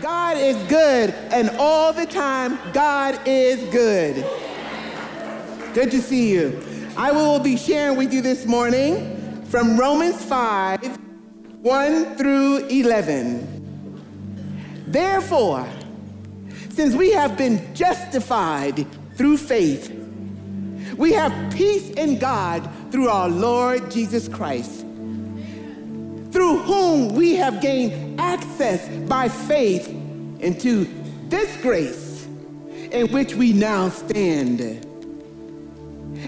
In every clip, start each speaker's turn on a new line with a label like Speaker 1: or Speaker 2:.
Speaker 1: God is good, and all the time, God is good. Good to see you. I will be sharing with you this morning from Romans 5 1 through 11. Therefore, since we have been justified through faith, we have peace in God through our Lord Jesus Christ, through whom we have gained access by faith into this grace in which we now stand.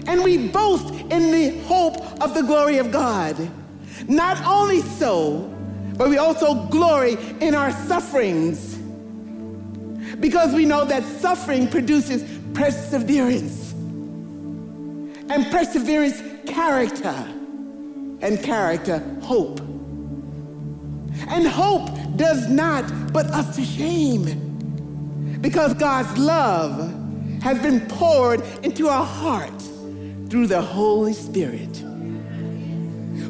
Speaker 1: And we boast in the hope of the glory of God. Not only so, but we also glory in our sufferings because we know that suffering produces perseverance, and perseverance, character, and character, hope. And hope does not put us to shame because God's love has been poured into our heart through the Holy Spirit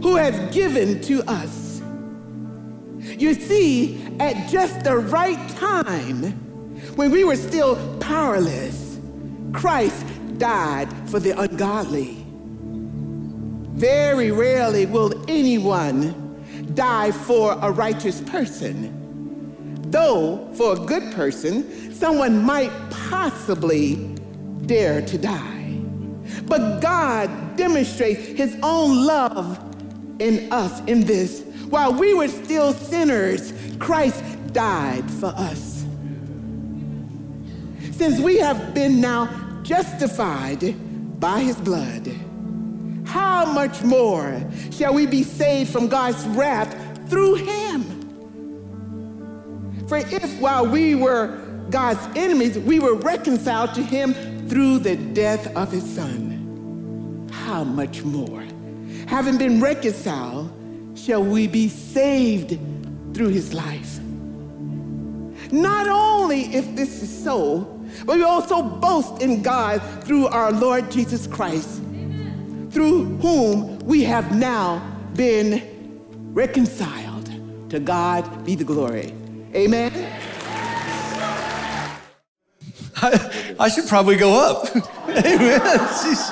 Speaker 1: who has given to us. You see, at just the right time, when we were still powerless, Christ died for the ungodly. Very rarely will anyone die for a righteous person. Though, for a good person, someone might possibly dare to die. But God demonstrates his own love in us in this. While we were still sinners, Christ died for us. Since we have been now justified by his blood, how much more shall we be saved from God's wrath through him? For if while we were God's enemies, we were reconciled to him through the death of his son, how much more? Having been reconciled, shall we be saved through his life? Not only if this is so, but we also boast in God through our Lord Jesus Christ, through whom we have now been reconciled. To God be the glory. Amen.
Speaker 2: I, I should probably go up. Amen. She's-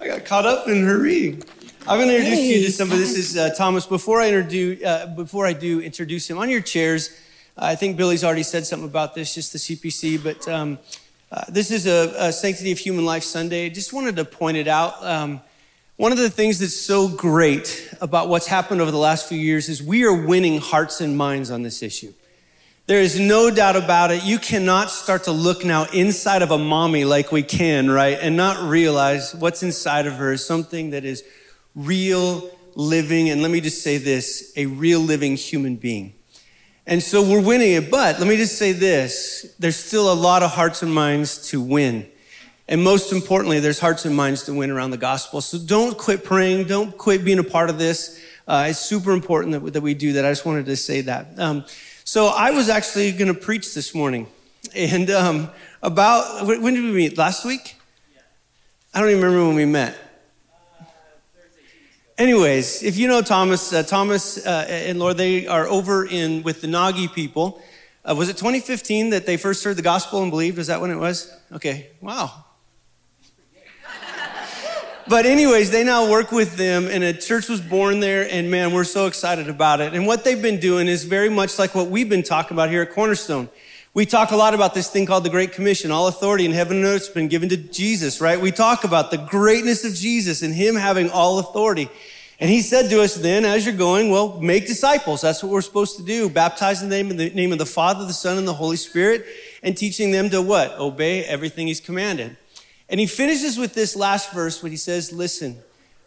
Speaker 2: I got caught up in her reading. I'm going to introduce you to somebody. This is uh, Thomas. Before I introduce, uh, before I do introduce him, on your chairs, I think Billy's already said something about this, just the CPC. But um, uh, this is a, a Sanctity of Human Life Sunday. I just wanted to point it out. Um, one of the things that's so great about what's happened over the last few years is we are winning hearts and minds on this issue. There is no doubt about it. You cannot start to look now inside of a mommy like we can, right? And not realize what's inside of her is something that is real, living, and let me just say this a real living human being. And so we're winning it. But let me just say this there's still a lot of hearts and minds to win. And most importantly, there's hearts and minds to win around the gospel. So don't quit praying. Don't quit being a part of this. Uh, it's super important that, that we do that. I just wanted to say that. Um, so I was actually going to preach this morning. And um, about, when did we meet? Last week? I don't even remember when we met. Anyways, if you know Thomas, uh, Thomas uh, and Laura, they are over in with the Nagi people. Uh, was it 2015 that they first heard the gospel and believed? Was that when it was? Okay, wow. but anyways, they now work with them, and a church was born there. And man, we're so excited about it. And what they've been doing is very much like what we've been talking about here at Cornerstone. We talk a lot about this thing called the Great Commission. All authority in heaven and earth has been given to Jesus, right? We talk about the greatness of Jesus and Him having all authority. And He said to us then, as you're going, well, make disciples. That's what we're supposed to do. Baptize in the name, the name of the Father, the Son, and the Holy Spirit, and teaching them to what? Obey everything He's commanded. And He finishes with this last verse when He says, listen,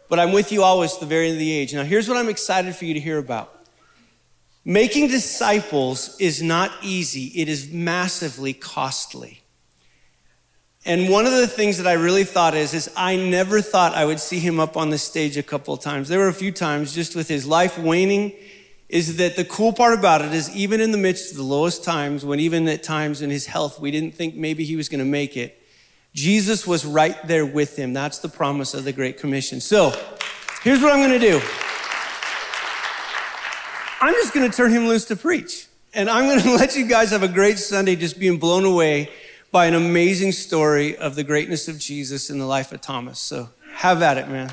Speaker 2: but I'm with you always to the very end of the age. Now, here's what I'm excited for you to hear about. Making disciples is not easy, it is massively costly. And one of the things that I really thought is, is I never thought I would see him up on the stage a couple of times. There were a few times just with his life waning, is that the cool part about it is even in the midst of the lowest times, when even at times in his health, we didn't think maybe he was going to make it, Jesus was right there with him. That's the promise of the Great Commission. So here's what I'm going to do. I'm just going to turn him loose to preach. And I'm going to let you guys have a great Sunday just being blown away by an amazing story of the greatness of Jesus in the life of Thomas. So have at it, man.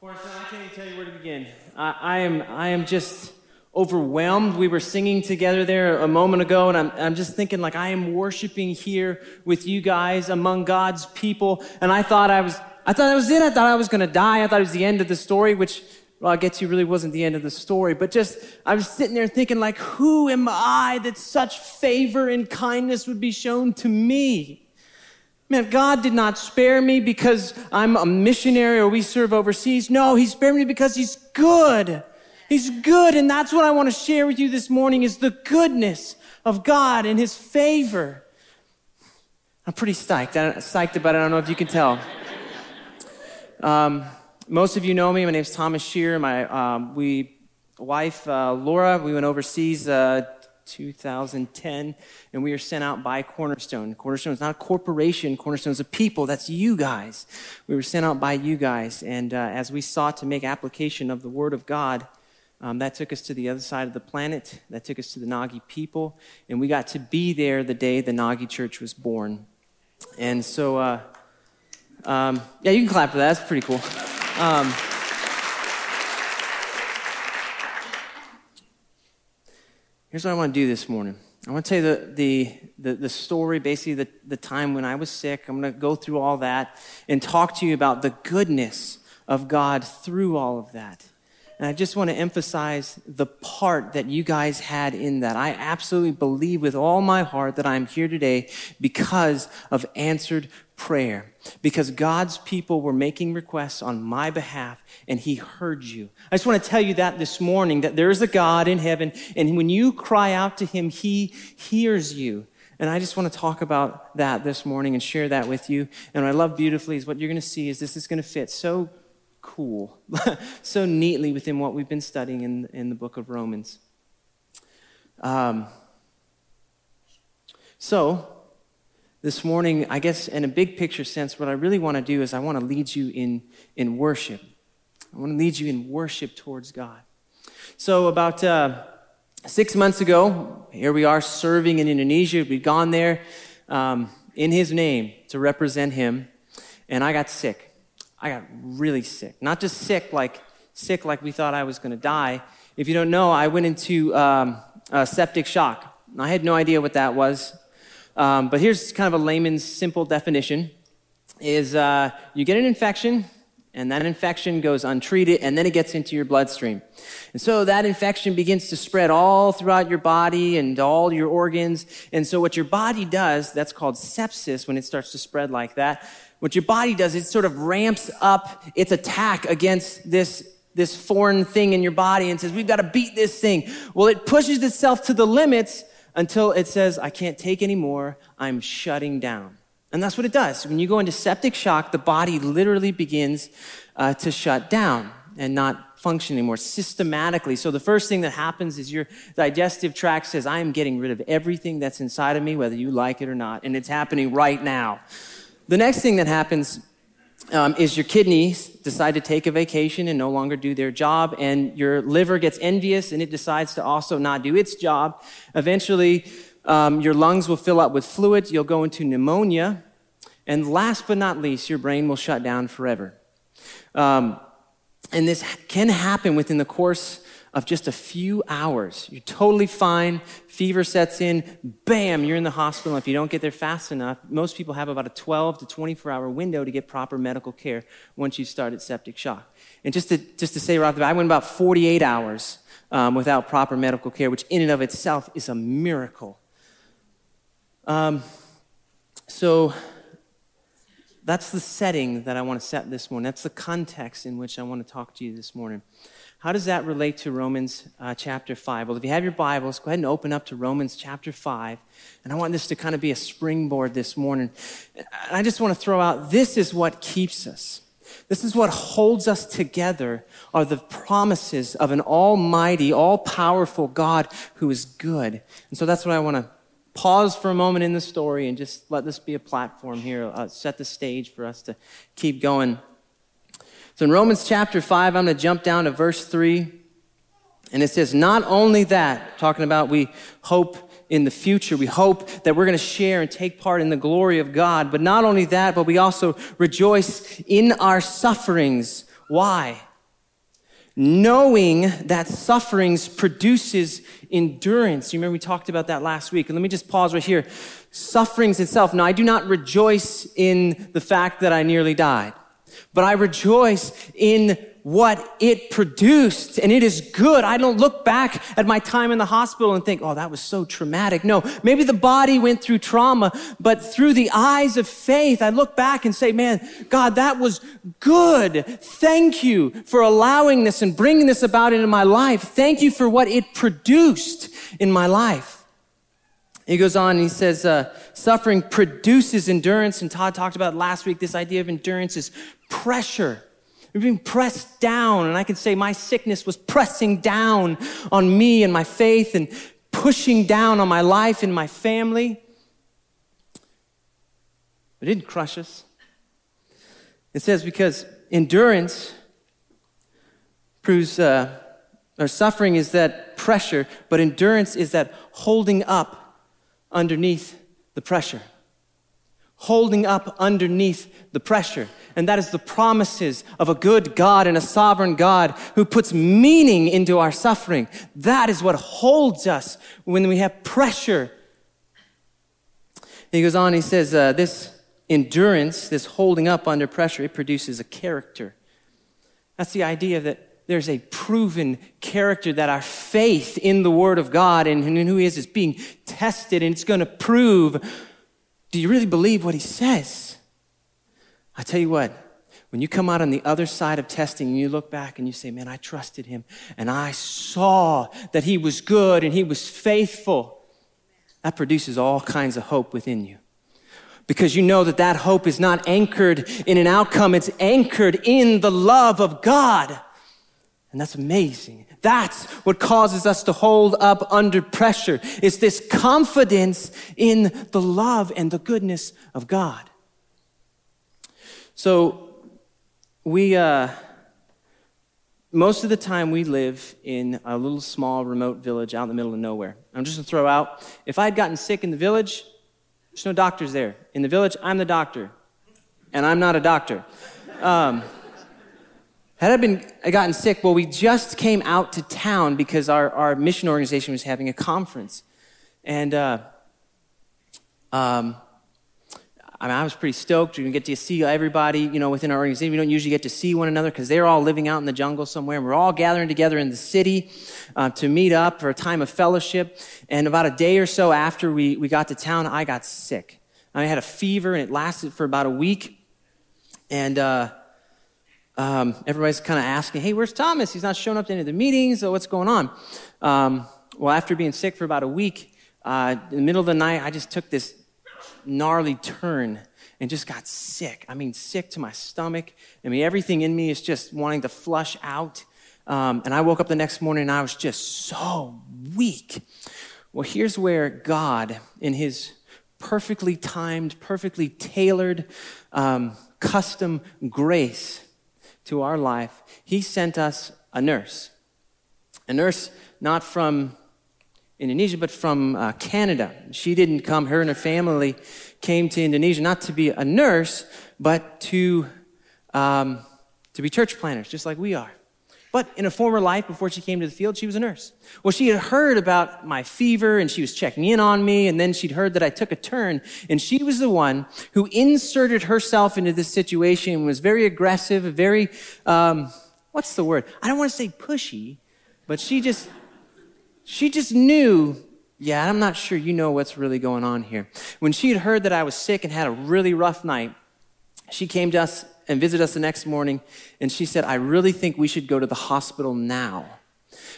Speaker 3: I can't even tell you where to begin. I, I, am, I am just overwhelmed. We were singing together there a moment ago, and I'm, I'm just thinking like I am worshiping here with you guys among God's people. And I thought I was, I thought that was it. I thought I was going to die. I thought it was the end of the story, which, well, I guess you really wasn't the end of the story. But just, I was sitting there thinking like, who am I that such favor and kindness would be shown to me? Man, God did not spare me because I'm a missionary or we serve overseas. No, He spared me because He's good. He's good, and that's what I want to share with you this morning is the goodness of God and His favor. I'm pretty psyched. I'm psyched about it. I don't know if you can tell. Um, most of you know me. My name is Thomas Shear. My um, we wife uh, Laura. We went overseas uh, 2010, and we were sent out by Cornerstone. Cornerstone is not a corporation, Cornerstone is a people. That's you guys. We were sent out by you guys, and uh, as we sought to make application of the Word of God, um, that took us to the other side of the planet. That took us to the Nagi people, and we got to be there the day the Nagi Church was born. And so, uh, um, yeah, you can clap for that. That's pretty cool. Um, Here's what I want to do this morning. I want to tell you the, the, the, the, story, basically the, the time when I was sick. I'm going to go through all that and talk to you about the goodness of God through all of that. And I just want to emphasize the part that you guys had in that. I absolutely believe with all my heart that I'm here today because of answered prayer because God's people were making requests on my behalf and he heard you. I just want to tell you that this morning that there is a God in heaven and when you cry out to him, he hears you. And I just want to talk about that this morning and share that with you. And what I love beautifully is what you're going to see is this is going to fit so cool, so neatly within what we've been studying in, in the book of Romans. Um, so, this morning, I guess in a big picture sense, what I really want to do is I want to lead you in, in worship. I want to lead you in worship towards God. So, about uh, six months ago, here we are serving in Indonesia. We'd gone there um, in His name to represent Him, and I got sick. I got really sick. Not just sick like sick like we thought I was going to die. If you don't know, I went into um, septic shock. I had no idea what that was. Um, but here's kind of a layman's simple definition is uh, you get an infection and that infection goes untreated and then it gets into your bloodstream and so that infection begins to spread all throughout your body and all your organs and so what your body does that's called sepsis when it starts to spread like that what your body does is sort of ramps up its attack against this this foreign thing in your body and says we've got to beat this thing well it pushes itself to the limits until it says, I can't take anymore, I'm shutting down. And that's what it does. When you go into septic shock, the body literally begins uh, to shut down and not function anymore systematically. So the first thing that happens is your digestive tract says, I am getting rid of everything that's inside of me, whether you like it or not. And it's happening right now. The next thing that happens um, is your kidneys decide to take a vacation and no longer do their job, and your liver gets envious and it decides to also not do its job. Eventually, um, your lungs will fill up with fluid, you'll go into pneumonia, and last but not least, your brain will shut down forever. Um, and this can happen within the course of just a few hours. You're totally fine. Fever sets in. Bam, you're in the hospital. If you don't get there fast enough, most people have about a 12 to 24 hour window to get proper medical care once you started septic shock. And just to, just to say right off the bat, I went about 48 hours um, without proper medical care, which in and of itself is a miracle. Um, so that's the setting that I want to set this morning. That's the context in which I want to talk to you this morning. How does that relate to Romans uh, chapter 5? Well, if you have your Bibles, go ahead and open up to Romans chapter 5. And I want this to kind of be a springboard this morning. And I just want to throw out this is what keeps us. This is what holds us together are the promises of an almighty, all powerful God who is good. And so that's what I want to pause for a moment in the story and just let this be a platform here, uh, set the stage for us to keep going. So in Romans chapter 5, I'm going to jump down to verse 3. And it says, Not only that, talking about we hope in the future, we hope that we're going to share and take part in the glory of God. But not only that, but we also rejoice in our sufferings. Why? Knowing that sufferings produces endurance. You remember we talked about that last week. And let me just pause right here. Sufferings itself. Now, I do not rejoice in the fact that I nearly died but I rejoice in what it produced and it is good. I don't look back at my time in the hospital and think, oh, that was so traumatic. No, maybe the body went through trauma, but through the eyes of faith, I look back and say, man, God, that was good. Thank you for allowing this and bringing this about into my life. Thank you for what it produced in my life. He goes on and he says, uh, suffering produces endurance. And Todd talked about last week this idea of endurance is pressure. You're being pressed down. And I can say my sickness was pressing down on me and my faith and pushing down on my life and my family. But it didn't crush us. It says, because endurance proves, uh, or suffering is that pressure, but endurance is that holding up underneath the pressure holding up underneath the pressure. And that is the promises of a good God and a sovereign God who puts meaning into our suffering. That is what holds us when we have pressure. He goes on, he says, uh, this endurance, this holding up under pressure, it produces a character. That's the idea that there's a proven character that our faith in the Word of God and in who He is is being tested, and it's going to prove do you really believe what he says? I tell you what, when you come out on the other side of testing and you look back and you say, Man, I trusted him and I saw that he was good and he was faithful, that produces all kinds of hope within you. Because you know that that hope is not anchored in an outcome, it's anchored in the love of God. And that's amazing. That's what causes us to hold up under pressure. It's this confidence in the love and the goodness of God. So we, uh, most of the time we live in a little small remote village out in the middle of nowhere. I'm just gonna throw out, if I had gotten sick in the village, there's no doctors there. In the village, I'm the doctor, and I'm not a doctor. Um, had I been I gotten sick, well, we just came out to town because our, our mission organization was having a conference. And uh, um, I, mean, I was pretty stoked. We get to see everybody, you know, within our organization. We don't usually get to see one another because they're all living out in the jungle somewhere. And we're all gathering together in the city uh, to meet up for a time of fellowship. And about a day or so after we, we got to town, I got sick. I had a fever and it lasted for about a week. And uh, um, everybody's kind of asking, hey, where's Thomas? He's not showing up to any of the meetings. So what's going on? Um, well, after being sick for about a week, uh, in the middle of the night, I just took this gnarly turn and just got sick. I mean, sick to my stomach. I mean, everything in me is just wanting to flush out. Um, and I woke up the next morning and I was just so weak. Well, here's where God, in His perfectly timed, perfectly tailored, um, custom grace, to our life, he sent us a nurse. A nurse not from Indonesia, but from uh, Canada. She didn't come, her and her family came to Indonesia not to be a nurse, but to, um, to be church planters, just like we are. But in a former life, before she came to the field, she was a nurse. Well, she had heard about my fever and she was checking in on me. And then she'd heard that I took a turn. And she was the one who inserted herself into this situation and was very aggressive, very, um, what's the word? I don't want to say pushy, but she just, she just knew yeah, I'm not sure you know what's really going on here. When she had heard that I was sick and had a really rough night, she came to us and visited us the next morning, and she said, I really think we should go to the hospital now.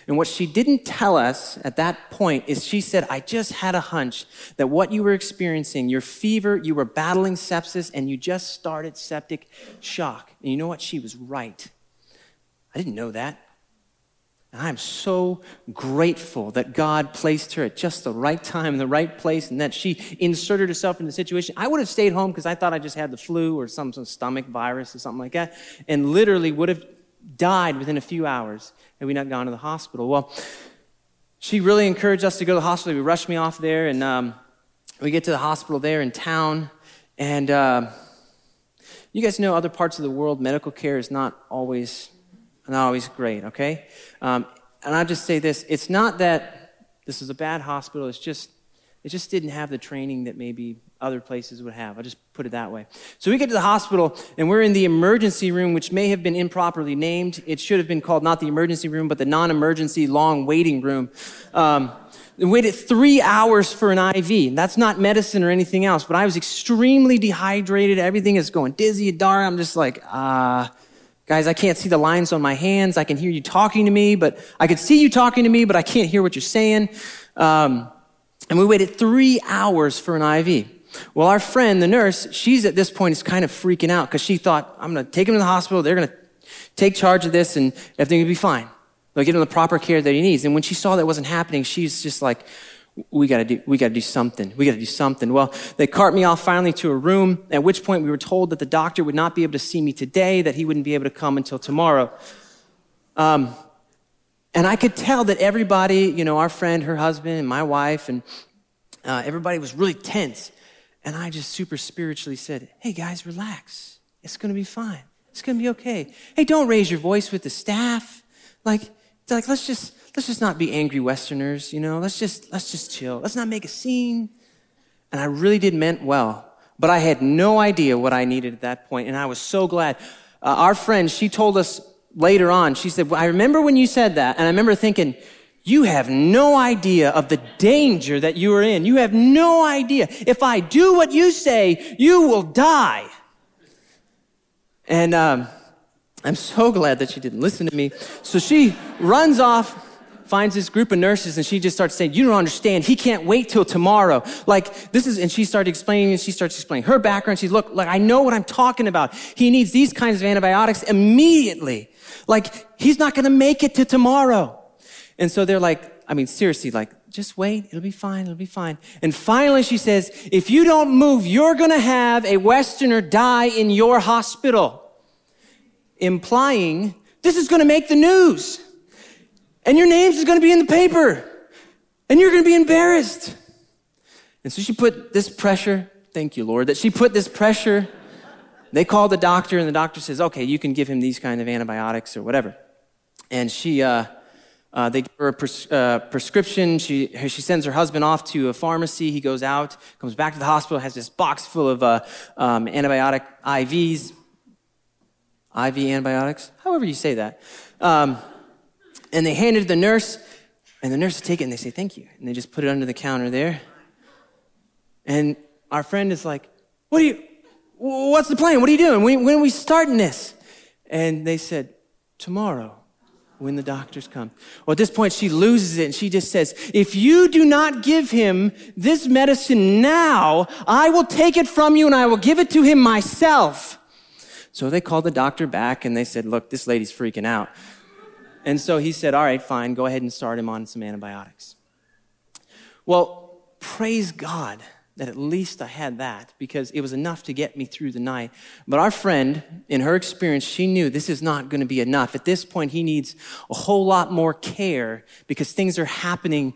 Speaker 3: And what she didn't tell us at that point is she said, I just had a hunch that what you were experiencing, your fever, you were battling sepsis, and you just started septic shock. And you know what? She was right. I didn't know that. And I'm so grateful that God placed her at just the right time in the right place and that she inserted herself in the situation. I would have stayed home because I thought I just had the flu or some, some stomach virus or something like that, and literally would have died within a few hours had we not gone to the hospital. Well, she really encouraged us to go to the hospital. We rushed me off there, and um, we get to the hospital there in town. And uh, you guys know other parts of the world, medical care is not always not always great, okay? Um, and I'll just say this it's not that this is a bad hospital, it's just, it just didn't have the training that maybe other places would have. I'll just put it that way. So we get to the hospital, and we're in the emergency room, which may have been improperly named. It should have been called not the emergency room, but the non emergency long waiting room. Um, we waited three hours for an IV. That's not medicine or anything else, but I was extremely dehydrated. Everything is going dizzy, dark. I'm just like, ah. Uh, Guys, I can't see the lines on my hands. I can hear you talking to me, but I can see you talking to me, but I can't hear what you're saying. Um, and we waited three hours for an IV. Well, our friend, the nurse, she's at this point is kind of freaking out because she thought, I'm going to take him to the hospital. They're going to take charge of this and everything will be fine. They'll give him the proper care that he needs. And when she saw that wasn't happening, she's just like, we got to do we got to do something. We got to do something. Well they cart me off finally to a room at which point we were told that the doctor would not be able to see me today that he wouldn't be able to come until tomorrow. Um, and i could tell that everybody you know our friend her husband and my wife and uh, everybody was really tense. And i just super spiritually said hey guys relax. It's going to be fine. It's going to be okay. Hey don't raise your voice with the staff. Like like let's just let's just not be angry Westerners, you know, let's just, let's just chill. Let's not make a scene. And I really did meant well, but I had no idea what I needed at that point, and I was so glad. Uh, our friend, she told us later on, she said, well, I remember when you said that, and I remember thinking, you have no idea of the danger that you are in. You have no idea. If I do what you say, you will die. And um, I'm so glad that she didn't listen to me. So she runs off finds this group of nurses and she just starts saying, You don't understand. He can't wait till tomorrow. Like, this is, and she started explaining, and she starts explaining her background. She's, Look, like, I know what I'm talking about. He needs these kinds of antibiotics immediately. Like, he's not going to make it to tomorrow. And so they're like, I mean, seriously, like, just wait. It'll be fine. It'll be fine. And finally, she says, If you don't move, you're going to have a Westerner die in your hospital. Implying this is going to make the news and your names is going to be in the paper and you're going to be embarrassed. And so she put this pressure, thank you, Lord, that she put this pressure. They call the doctor, and the doctor says, okay, you can give him these kind of antibiotics or whatever. And she, uh, uh, they give her a pres- uh, prescription. She, she sends her husband off to a pharmacy. He goes out, comes back to the hospital, has this box full of uh, um, antibiotic IVs, IV antibiotics, however you say that. Um, and they hand it to the nurse, and the nurse take it and they say, Thank you. And they just put it under the counter there. And our friend is like, What are you, what's the plan? What are you doing? When, when are we starting this? And they said, Tomorrow when the doctors come. Well, at this point, she loses it and she just says, If you do not give him this medicine now, I will take it from you and I will give it to him myself. So they called the doctor back and they said, Look, this lady's freaking out. And so he said, All right, fine, go ahead and start him on some antibiotics. Well, praise God that at least I had that because it was enough to get me through the night. But our friend, in her experience, she knew this is not going to be enough. At this point, he needs a whole lot more care because things are happening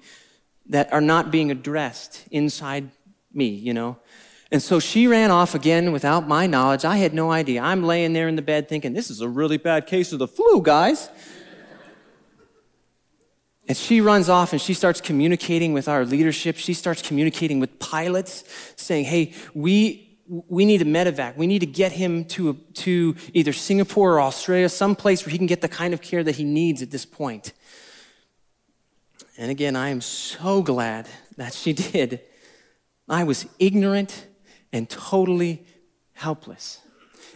Speaker 3: that are not being addressed inside me, you know. And so she ran off again without my knowledge. I had no idea. I'm laying there in the bed thinking, this is a really bad case of the flu, guys. And she runs off and she starts communicating with our leadership. She starts communicating with pilots, saying, hey, we, we need a medevac. We need to get him to, to either Singapore or Australia, some place where he can get the kind of care that he needs at this point. And again, I am so glad that she did. I was ignorant and totally helpless.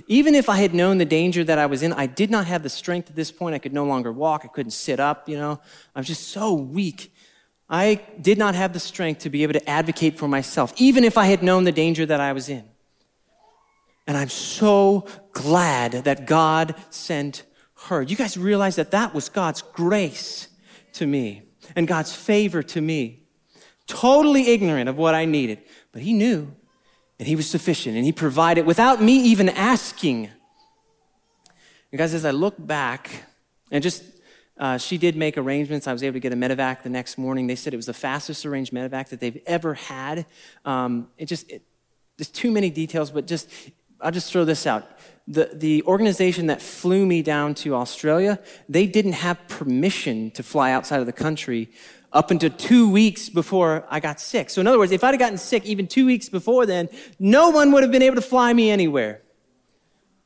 Speaker 3: Even if I had known the danger that I was in, I did not have the strength at this point. I could no longer walk. I couldn't sit up, you know. I was just so weak. I did not have the strength to be able to advocate for myself, even if I had known the danger that I was in. And I'm so glad that God sent her. You guys realize that that was God's grace. to me and God's favor to me, totally ignorant of what I needed. But He knew, and He was sufficient, and He provided without me even asking. And guys, as I look back, and just uh, she did make arrangements. I was able to get a medevac the next morning. They said it was the fastest arranged medevac that they've ever had. Um, it just, it, there's too many details, but just, I'll just throw this out. The, the organization that flew me down to Australia, they didn't have permission to fly outside of the country up until two weeks before I got sick. So, in other words, if I'd have gotten sick even two weeks before then, no one would have been able to fly me anywhere.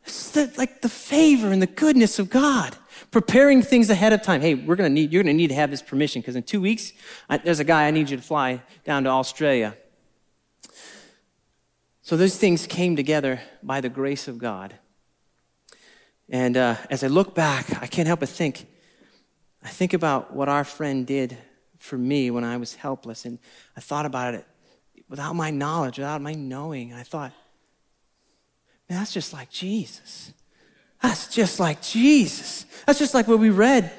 Speaker 3: It's the, like the favor and the goodness of God preparing things ahead of time. Hey, we're gonna need, you're gonna need to have this permission because in two weeks, I, there's a guy I need you to fly down to Australia. So those things came together by the grace of God. And uh, as I look back, I can't help but think, I think about what our friend did for me when I was helpless. And I thought about it without my knowledge, without my knowing. And I thought, man, that's just like Jesus. That's just like Jesus. That's just like what we read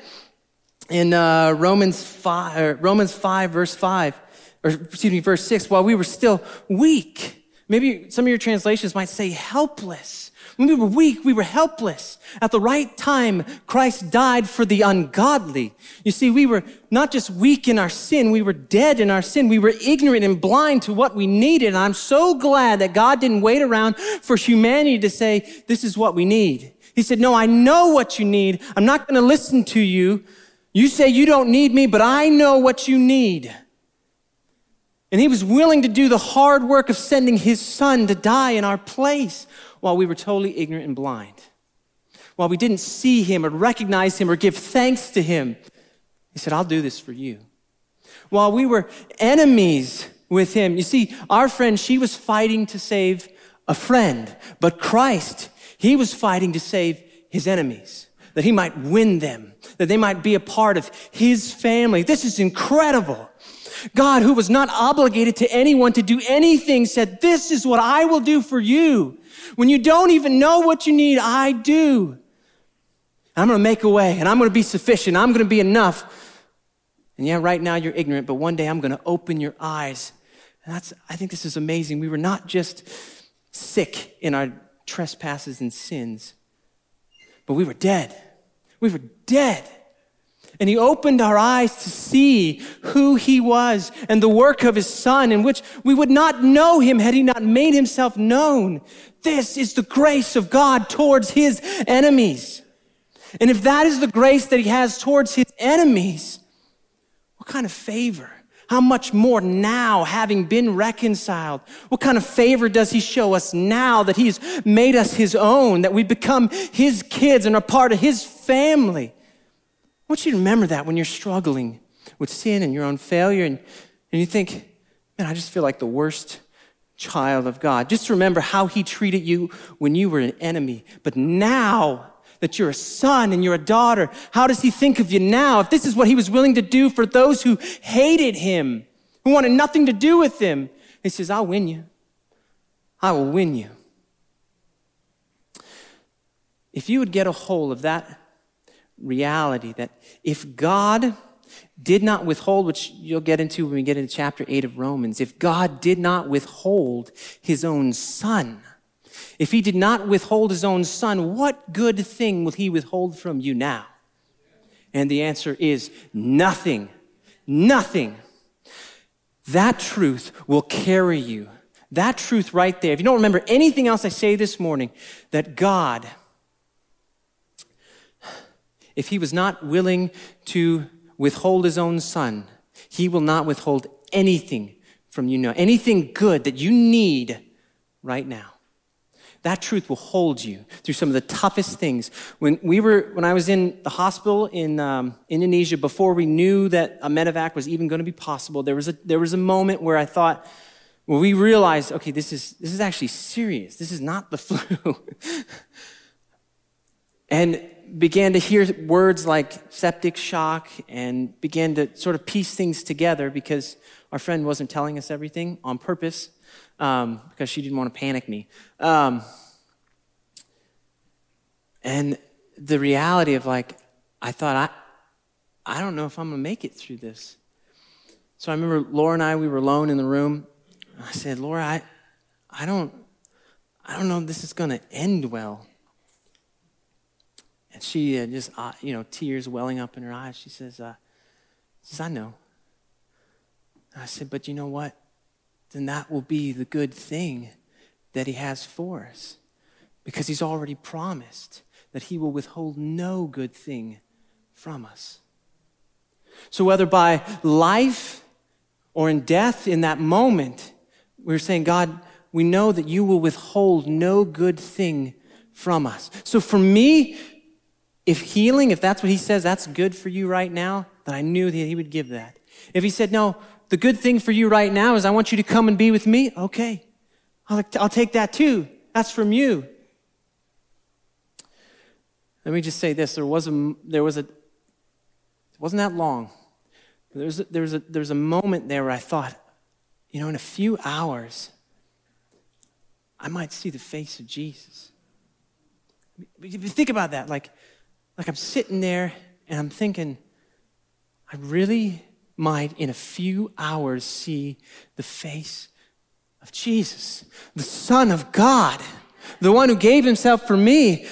Speaker 3: in uh, Romans 5, Romans 5, verse 5, or excuse me, verse 6, while we were still weak. Maybe some of your translations might say helpless. When we were weak, we were helpless. At the right time, Christ died for the ungodly. You see, we were not just weak in our sin, we were dead in our sin. We were ignorant and blind to what we needed. And I'm so glad that God didn't wait around for humanity to say, this is what we need. He said, No, I know what you need. I'm not going to listen to you. You say you don't need me, but I know what you need. And he was willing to do the hard work of sending his son to die in our place while we were totally ignorant and blind, while we didn't see him or recognize him or give thanks to him. He said, I'll do this for you. While we were enemies with him, you see, our friend, she was fighting to save a friend, but Christ, he was fighting to save his enemies, that he might win them, that they might be a part of his family. This is incredible. God, who was not obligated to anyone to do anything, said, This is what I will do for you. When you don't even know what you need, I do. I'm going to make a way and I'm going to be sufficient. I'm going to be enough. And yeah, right now you're ignorant, but one day I'm going to open your eyes. And that's, I think this is amazing. We were not just sick in our trespasses and sins. But we were dead. We were dead. And he opened our eyes to see who he was and the work of his son, in which we would not know him had he not made himself known. This is the grace of God towards his enemies. And if that is the grace that he has towards his enemies, what kind of favor how much more now, having been reconciled? What kind of favor does he show us now that he's made us his own, that we become his kids and are part of his family? I want you to remember that when you're struggling with sin and your own failure and, and you think, man, I just feel like the worst child of God. Just remember how he treated you when you were an enemy. But now, that you're a son and you're a daughter. How does he think of you now? If this is what he was willing to do for those who hated him, who wanted nothing to do with him, he says, I'll win you. I will win you. If you would get a hold of that reality that if God did not withhold, which you'll get into when we get into chapter 8 of Romans, if God did not withhold his own son, if he did not withhold his own son, what good thing will he withhold from you now? And the answer is nothing. Nothing. That truth will carry you. That truth right there. If you don't remember anything else I say this morning, that God, if he was not willing to withhold his own son, he will not withhold anything from you now, anything good that you need right now. That truth will hold you through some of the toughest things. When we were, when I was in the hospital in um, Indonesia, before we knew that a medevac was even going to be possible, there was a there was a moment where I thought, well, we realized, okay, this is this is actually serious. This is not the flu, and began to hear words like septic shock, and began to sort of piece things together because our friend wasn't telling us everything on purpose um, because she didn't want to panic me. Um, and the reality of like, I thought, I I don't know if I'm going to make it through this. So I remember Laura and I, we were alone in the room. I said, Laura, I, I don't, I don't know if this is going to end well. And she uh, just, uh, you know, tears welling up in her eyes. She says, uh, says, I know. And I said, but you know what? Then that will be the good thing that he has for us. Because he's already promised that he will withhold no good thing from us. So whether by life or in death in that moment, we're saying, God, we know that you will withhold no good thing from us. So for me, if healing, if that's what he says, that's good for you right now, then I knew that he would give that. If he said, no, the good thing for you right now is I want you to come and be with me, okay. I'll, I'll take that too. That's from you. Let me just say this. There was a, there was a, it wasn't that long. There was a, there was a, there was a moment there where I thought, you know, in a few hours, I might see the face of Jesus. Think about that. Like, like I'm sitting there and I'm thinking, I really might in a few hours see the face of Jesus, the Son of God, the one who gave himself for me.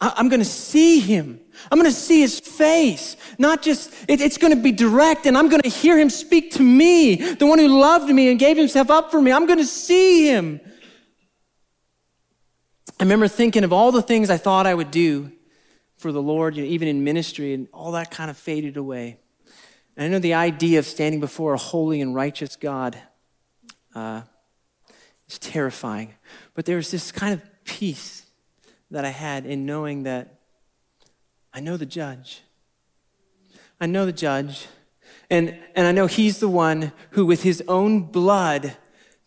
Speaker 3: I, am going to see him. I'm going to see his face. Not just, it, it's going to be direct, and I'm going to hear him speak to me, the one who loved me and gave himself up for me. I'm going to see him. I remember thinking of all the things I thought I would do for the Lord, you know, even in ministry, and all that kind of faded away. And I know the idea of standing before a holy and righteous God uh, is terrifying. But there was this kind of peace that I had in knowing that I know the judge. I know the judge. And, and I know he's the one who, with his own blood,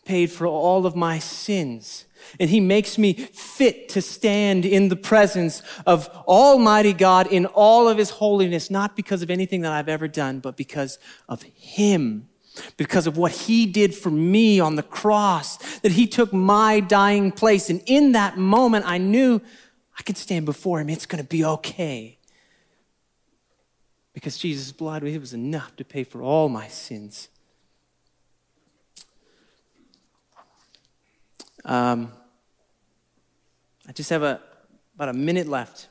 Speaker 3: paid for all of my sins. And he makes me fit to stand in the presence of Almighty God in all of his holiness, not because of anything that I've ever done, but because of him. Because of what he did for me on the cross, that he took my dying place. And in that moment, I knew I could stand before him. It's going to be okay. Because Jesus' blood, it was enough to pay for all my sins. Um, I just have a, about a minute left.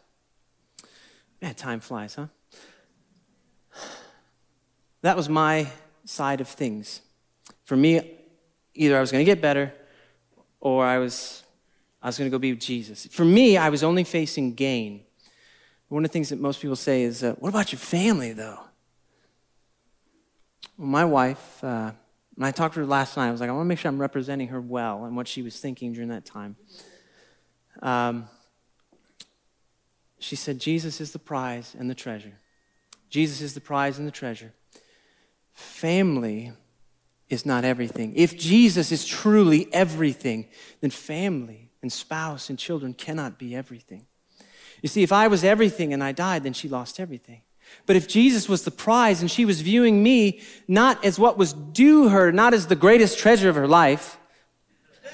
Speaker 3: Man, time flies, huh? That was my side of things. For me, either I was going to get better or I was, I was going to go be with Jesus. For me, I was only facing gain. One of the things that most people say is, uh, What about your family, though? Well, my wife, uh, when I talked to her last night, I was like, I want to make sure I'm representing her well and what she was thinking during that time. Um, she said, Jesus is the prize and the treasure. Jesus is the prize and the treasure. Family is not everything. If Jesus is truly everything, then family and spouse and children cannot be everything. You see, if I was everything and I died, then she lost everything. But if Jesus was the prize and she was viewing me not as what was due her, not as the greatest treasure of her life,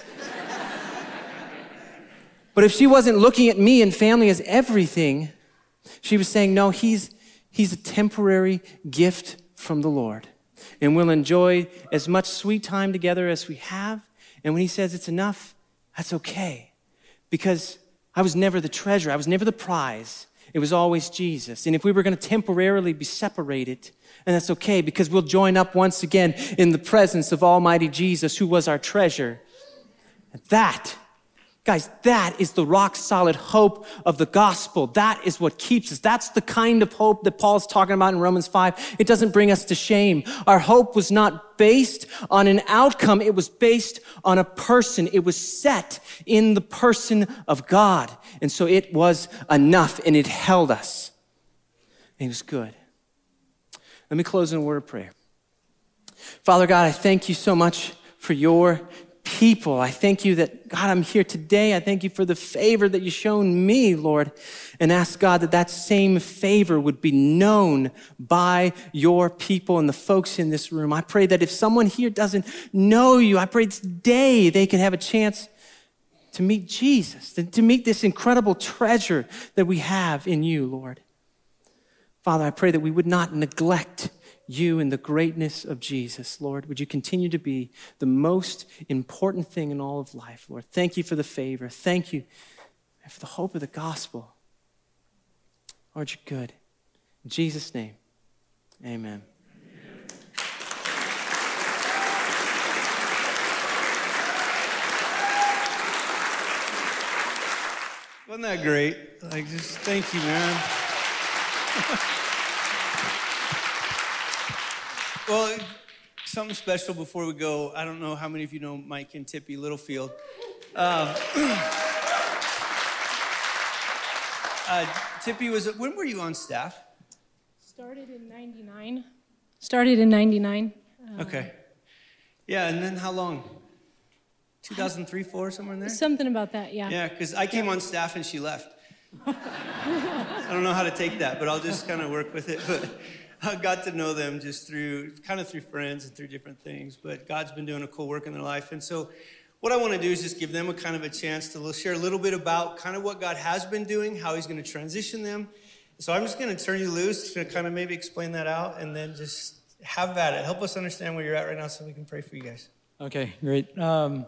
Speaker 3: but if she wasn't looking at me and family as everything, she was saying, no, he's, he's a temporary gift from the Lord. And we'll enjoy as much sweet time together as we have. And when he says it's enough, that's okay. Because I was never the treasure, I was never the prize. It was always Jesus. And if we were going to temporarily be separated, and that's okay because we'll join up once again in the presence of Almighty Jesus, who was our treasure. That Guys, that is the rock solid hope of the gospel. That is what keeps us. That's the kind of hope that Paul's talking about in Romans 5. It doesn't bring us to shame. Our hope was not based on an outcome. It was based on a person. It was set in the person of God. And so it was enough and it held us. And it was good. Let me close in a word of prayer. Father God, I thank you so much for your people. I thank you that, God, I'm here today. I thank you for the favor that you've shown me, Lord, and ask God that that same favor would be known by your people and the folks in this room. I pray that if someone here doesn't know you, I pray today they can have a chance to meet Jesus, to meet this incredible treasure that we have in you, Lord. Father, I pray that we would not neglect you and the greatness of Jesus, Lord. Would you continue to be the most important thing in all of life, Lord? Thank you for the favor. Thank you for the hope of the gospel. Lord, you're good. In Jesus' name, amen.
Speaker 2: Wasn't that great? Like, just thank you, man. well, something special before we go. I don't know how many of you know Mike and Tippy Littlefield. Um, uh, Tippy was, when were you on staff?
Speaker 4: Started in 99. Started in 99.
Speaker 2: Uh, okay. Yeah, and then how long? 2003, 4, somewhere in there?
Speaker 4: Something about that, yeah.
Speaker 2: Yeah, because I came on staff and she left. I don't know how to take that, but I'll just kind of work with it. But I got to know them just through, kind of through friends and through different things. But God's been doing a cool work in their life. And so what I want to do is just give them a kind of a chance to share a little bit about kind of what God has been doing, how He's going to transition them. So I'm just going to turn you loose to kind of maybe explain that out and then just have at it. Help us understand where you're at right now so we can pray for you guys.
Speaker 5: Okay, great. Um,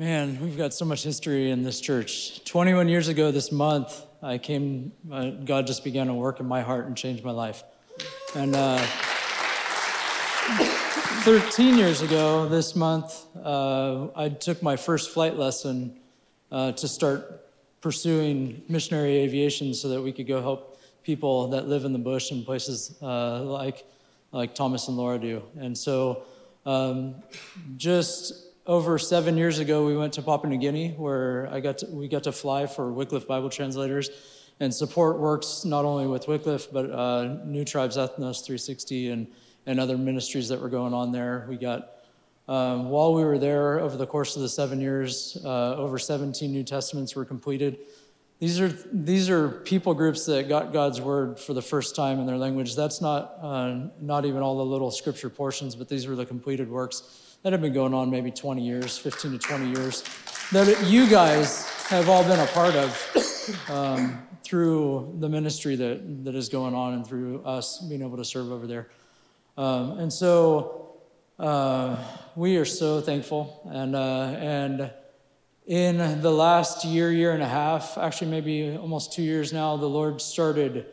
Speaker 5: Man, we've got so much history in this church. 21 years ago this month, I came, uh, God just began to work in my heart and change my life. And uh, 13 years ago this month, uh, I took my first flight lesson uh, to start pursuing missionary aviation so that we could go help people that live in the bush in places uh, like, like Thomas and Laura do. And so, um, just over seven years ago, we went to Papua New Guinea, where I got to, we got to fly for Wycliffe Bible translators and support works not only with Wycliffe, but uh, New Tribes Ethnos 360 and, and other ministries that were going on there. We got, um, while we were there over the course of the seven years, uh, over 17 New Testaments were completed. These are, these are people groups that got God's word for the first time in their language. That's not, uh, not even all the little scripture portions, but these were the completed works that have been going on maybe 20 years, 15 to 20 years, that you guys have all been a part of um, through the ministry that, that is going on and through us being able to serve over there. Um, and so uh, we are so thankful. And, uh, and in the last year, year and a half, actually maybe almost two years now, the Lord started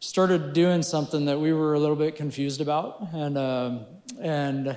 Speaker 5: started doing something that we were a little bit confused about, and um, and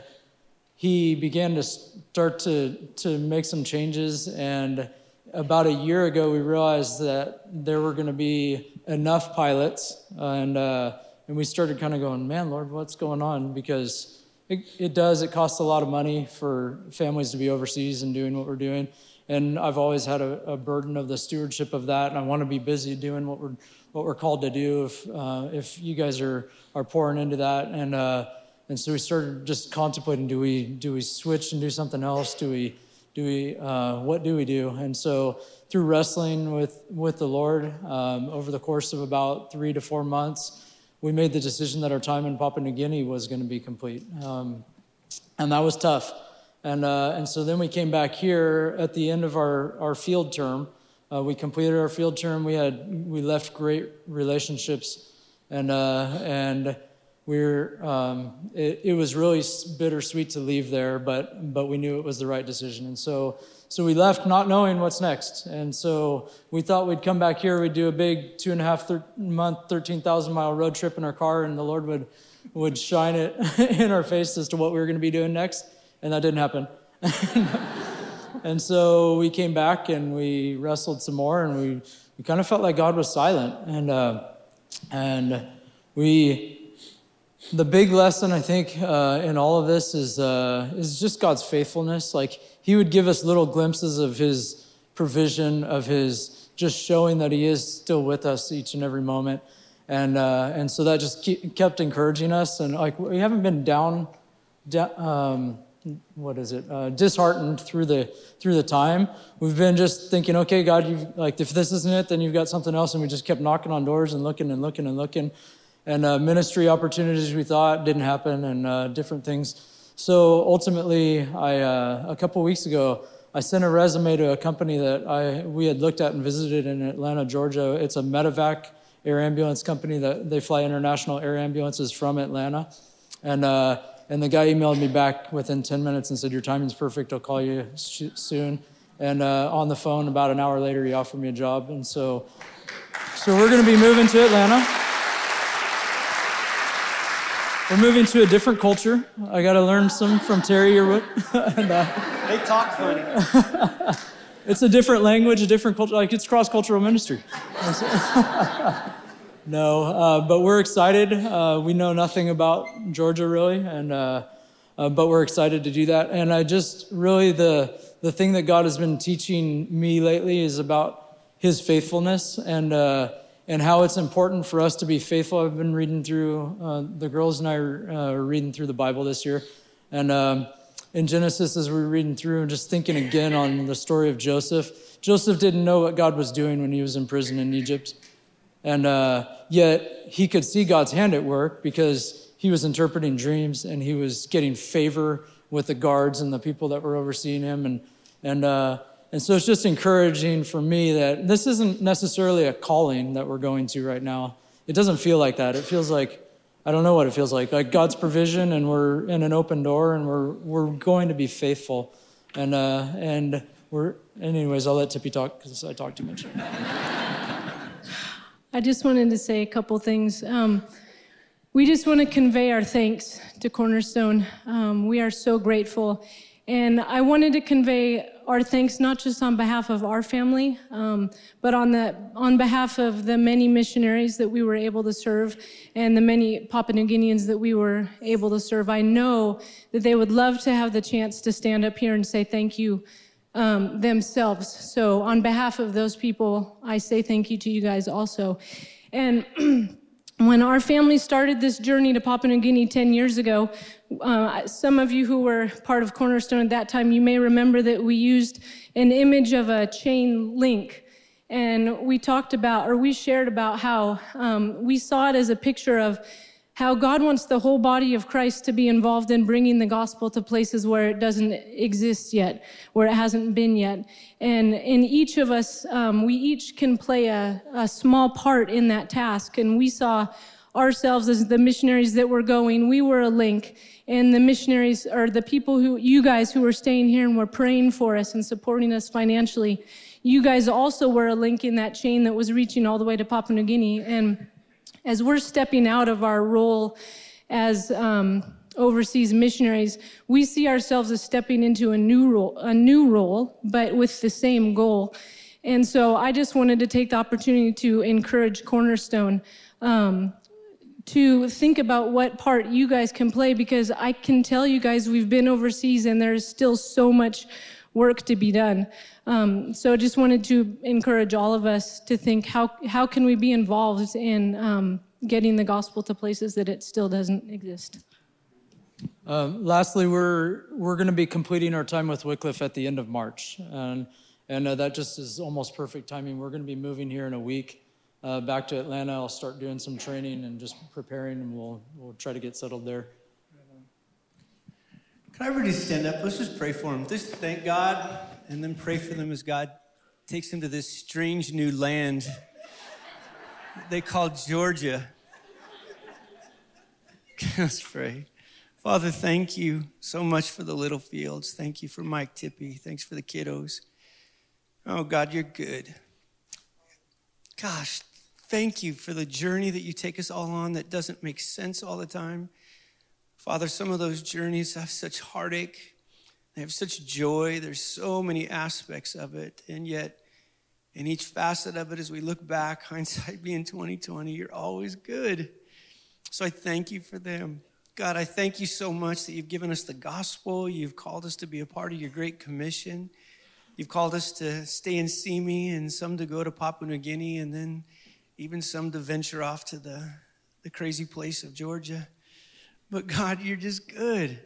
Speaker 5: he began to start to, to make some changes. And about a year ago, we realized that there were going to be enough pilots. And, uh, and we started kind of going, man, Lord, what's going on? Because it, it does, it costs a lot of money for families to be overseas and doing what we're doing. And I've always had a, a burden of the stewardship of that. And I want to be busy doing what we're, what we're called to do if, uh, if you guys are, are pouring into that. And, uh, and so we started just contemplating: do we do we switch and do something else? Do we do we uh, what do we do? And so through wrestling with with the Lord um, over the course of about three to four months, we made the decision that our time in Papua New Guinea was going to be complete, um, and that was tough. And uh, and so then we came back here at the end of our our field term. Uh, we completed our field term. We had we left great relationships, and uh, and we're um, it, it, was really bittersweet to leave there but but we knew it was the right decision. And so so we left not knowing what's next. And so we thought we'd come back here. We'd do a big two and a half thir- month 13000 mile road trip in our car and the lord would would shine it in our face as to what we were going to be doing next. And that didn't happen. And so we came back and we wrestled some more and we, we kind of felt like god was silent. And uh, and we the big lesson I think uh, in all of this is uh, is just God's faithfulness. Like He would give us little glimpses of His provision, of His just showing that He is still with us each and every moment, and uh, and so that just kept encouraging us. And like we haven't been down, um, what is it, uh, disheartened through the through the time. We've been just thinking, okay, God, you like if this isn't it, then you've got something else, and we just kept knocking on doors and looking and looking and looking and uh, ministry opportunities we thought didn't happen, and uh, different things. So ultimately, I uh, a couple weeks ago, I sent a resume to a company that I we had looked at and visited in Atlanta, Georgia. It's a medevac air ambulance company that they fly international air ambulances from Atlanta. And, uh, and the guy emailed me back within 10 minutes and said, Your timing's perfect. I'll call you sh- soon. And uh, on the phone, about an hour later, he offered me a job. And so, so we're going to be moving to Atlanta. We're moving to a different culture. I got to learn some from Terry Yearwood. and, uh,
Speaker 2: They talk funny.
Speaker 5: it's a different language, a different culture. Like it's cross cultural ministry. no, uh, but we're excited. Uh, we know nothing about Georgia really, and uh, uh, but we're excited to do that. And I just really the the thing that God has been teaching me lately is about His faithfulness and uh, and how it's important for us to be faithful. I've been reading through uh, the girls and I are uh, reading through the Bible this year, and. Um, in Genesis, as we are reading through and just thinking again on the story of Joseph, Joseph didn't know what God was doing when he was in prison in Egypt. And uh, yet he could see God's hand at work because he was interpreting dreams and he was getting favor with the guards and the people that were overseeing him. And, and, uh, and so it's just encouraging for me that this isn't necessarily a calling that we're going to right now. It doesn't feel like that. It feels like I don't know what it feels like. Like God's provision, and we're in an open door, and we're we're going to be faithful, and uh, and we're. Anyways, I'll let Tippy talk because I talk too much.
Speaker 4: I just wanted to say a couple things. Um, we just want to convey our thanks to Cornerstone. Um, we are so grateful. And I wanted to convey our thanks not just on behalf of our family, um, but on, the, on behalf of the many missionaries that we were able to serve and the many Papua New Guineans that we were able to serve. I know that they would love to have the chance to stand up here and say thank you um, themselves. So, on behalf of those people, I say thank you to you guys also. And when our family started this journey to Papua New Guinea 10 years ago, uh, some of you who were part of Cornerstone at that time, you may remember that we used an image of a chain link. And we talked about, or we shared about how um, we saw it as a picture of how God wants the whole body of Christ to be involved in bringing the gospel to places where it doesn't exist yet, where it hasn't been yet. And in each of us, um, we each can play a, a small part in that task. And we saw ourselves as the missionaries that were going, we were a link. And the missionaries, or the people who, you guys who were staying here and were praying for us and supporting us financially, you guys also were a link in that chain that was reaching all the way to Papua New Guinea. And as we're stepping out of our role as um, overseas missionaries, we see ourselves as stepping into a new role, a new role, but with the same goal. And so I just wanted to take the opportunity to encourage Cornerstone um, to think about what part you guys can play because I can tell you guys we've been overseas and there's still so much work to be done. Um, so I just wanted to encourage all of us to think how, how can we be involved in um, getting the gospel to places that it still doesn't exist.
Speaker 5: Um, lastly, we're, we're going to be completing our time with Wycliffe at the end of March. And, and uh, that just is almost perfect timing. We're going to be moving here in a week uh, back to Atlanta. I'll start doing some training and just preparing, and we'll, we'll try to get settled there.
Speaker 2: Can everybody stand up? Let's just pray for them. Just thank God and then pray for them as God takes them to this strange new land they call Georgia. Let's pray. Father, thank you so much for the Littlefields. Thank you for Mike Tippy. Thanks for the kiddos. Oh, God, you're good. Gosh, thank you for the journey that you take us all on that doesn't make sense all the time. Father, some of those journeys have such heartache, they have such joy. There's so many aspects of it. And yet, in each facet of it, as we look back, hindsight being 2020, you're always good. So I thank you for them. God, I thank you so much that you've given us the gospel. You've called us to be a part of your great commission. You've called us to stay in Simi and some to go to Papua New Guinea and then even some to venture off to the, the crazy place of Georgia. But God, you're just good.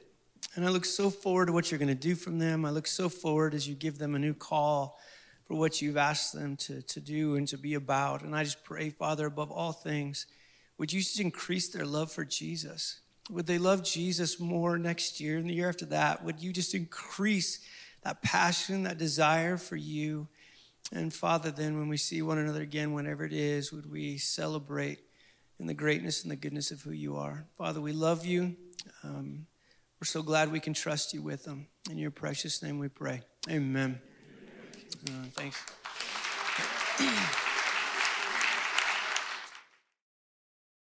Speaker 2: And I look so forward to what you're going to do from them. I look so forward as you give them a new call for what you've asked them to, to do and to be about. And I just pray, Father, above all things, would you just increase their love for Jesus? Would they love Jesus more next year and the year after that? Would you just increase that passion, that desire for you? And Father, then when we see one another again, whenever it is, would we celebrate in the greatness and the goodness of who you are? Father, we love you. Um, we're so glad we can trust you with them. In your precious name we pray. Amen. Uh, thanks.